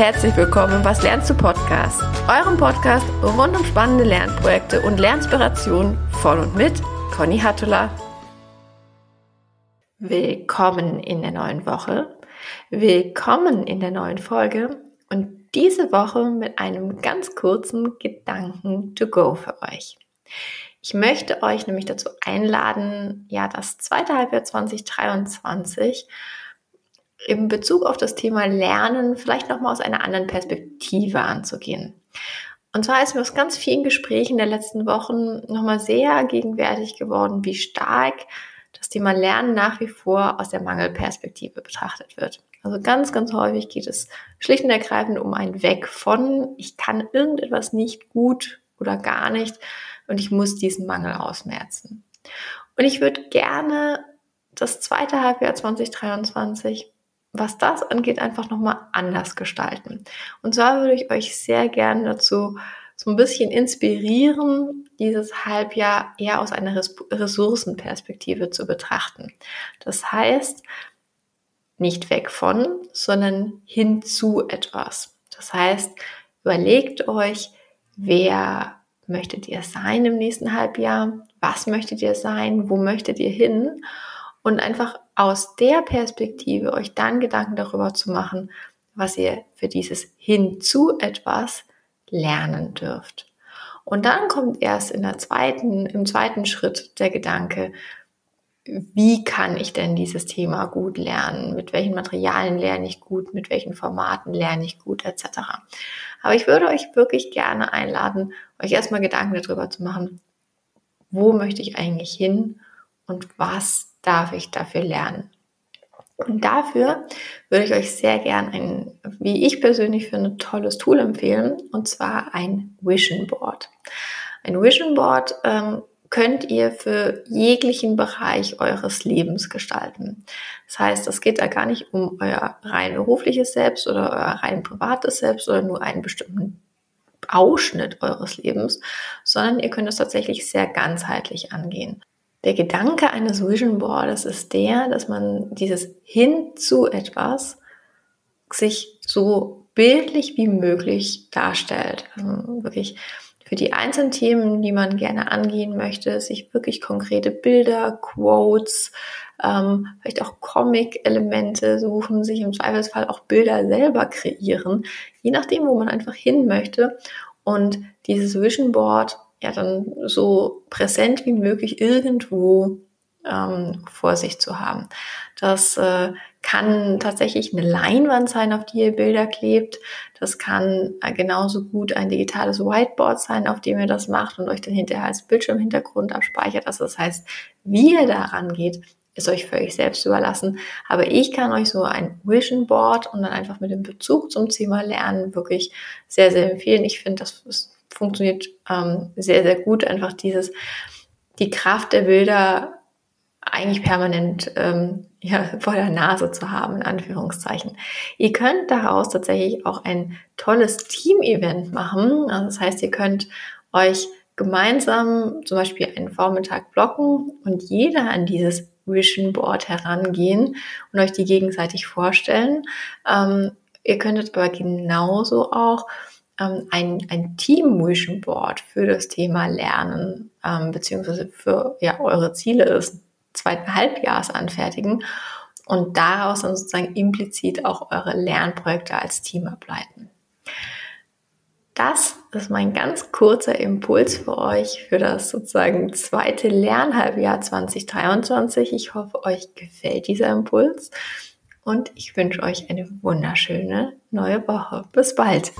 herzlich willkommen im Was lernst du Podcast, eurem Podcast rund um spannende Lernprojekte und Lernspirationen von und mit Conny Hattula. Willkommen in der neuen Woche. Willkommen in der neuen Folge und diese Woche mit einem ganz kurzen Gedanken to go für euch. Ich möchte euch nämlich dazu einladen, ja, das zweite Halbjahr 2023 in Bezug auf das Thema Lernen vielleicht nochmal aus einer anderen Perspektive anzugehen. Und zwar ist mir aus ganz vielen Gesprächen der letzten Wochen nochmal sehr gegenwärtig geworden, wie stark das Thema Lernen nach wie vor aus der Mangelperspektive betrachtet wird. Also ganz, ganz häufig geht es schlicht und ergreifend um ein Weg von, ich kann irgendetwas nicht gut oder gar nicht und ich muss diesen Mangel ausmerzen. Und ich würde gerne das zweite Halbjahr 2023 was das angeht, einfach nochmal anders gestalten. Und zwar würde ich euch sehr gerne dazu so ein bisschen inspirieren, dieses Halbjahr eher aus einer Ressourcenperspektive zu betrachten. Das heißt, nicht weg von, sondern hin zu etwas. Das heißt, überlegt euch, wer möchtet ihr sein im nächsten Halbjahr? Was möchtet ihr sein? Wo möchtet ihr hin? Und einfach aus der Perspektive euch dann Gedanken darüber zu machen, was ihr für dieses hinzu etwas lernen dürft. Und dann kommt erst in der zweiten, im zweiten Schritt der Gedanke, wie kann ich denn dieses Thema gut lernen? Mit welchen Materialien lerne ich gut? Mit welchen Formaten lerne ich gut? Etc. Aber ich würde euch wirklich gerne einladen, euch erstmal Gedanken darüber zu machen, wo möchte ich eigentlich hin und was darf ich dafür lernen? Und dafür würde ich euch sehr gern ein, wie ich persönlich finde, tolles Tool empfehlen, und zwar ein Vision Board. Ein Vision Board ähm, könnt ihr für jeglichen Bereich eures Lebens gestalten. Das heißt, es geht da gar nicht um euer rein berufliches Selbst oder euer rein privates Selbst oder nur einen bestimmten Ausschnitt eures Lebens, sondern ihr könnt es tatsächlich sehr ganzheitlich angehen. Der Gedanke eines Vision Boards ist der, dass man dieses hin zu etwas sich so bildlich wie möglich darstellt. Also wirklich für die einzelnen Themen, die man gerne angehen möchte, sich wirklich konkrete Bilder, Quotes, ähm, vielleicht auch Comic-Elemente suchen, sich im Zweifelsfall auch Bilder selber kreieren, je nachdem, wo man einfach hin möchte. Und dieses Vision Board ja dann so präsent wie möglich irgendwo ähm, vor sich zu haben. Das äh, kann tatsächlich eine Leinwand sein, auf die ihr Bilder klebt. Das kann äh, genauso gut ein digitales Whiteboard sein, auf dem ihr das macht und euch dann hinterher als Bildschirmhintergrund abspeichert. Also das heißt, wie ihr daran geht, ist euch völlig selbst überlassen. Aber ich kann euch so ein Vision Board und dann einfach mit dem Bezug zum Thema Lernen wirklich sehr, sehr empfehlen. Ich finde, das ist funktioniert ähm, sehr, sehr gut. Einfach dieses, die Kraft der Bilder eigentlich permanent ähm, ja, vor der Nase zu haben, in Anführungszeichen. Ihr könnt daraus tatsächlich auch ein tolles Team-Event machen. Also das heißt, ihr könnt euch gemeinsam zum Beispiel einen Vormittag blocken und jeder an dieses Vision Board herangehen und euch die gegenseitig vorstellen. Ähm, ihr könntet aber genauso auch ähm, ein, ein Team Vision Board für das Thema Lernen ähm, beziehungsweise für ja, eure Ziele des zweiten Halbjahres anfertigen und daraus dann sozusagen implizit auch eure Lernprojekte als Team ableiten. Das ist mein ganz kurzer Impuls für euch für das sozusagen zweite Lernhalbjahr 2023. Ich hoffe, euch gefällt dieser Impuls und ich wünsche euch eine wunderschöne neue Woche. Bis bald!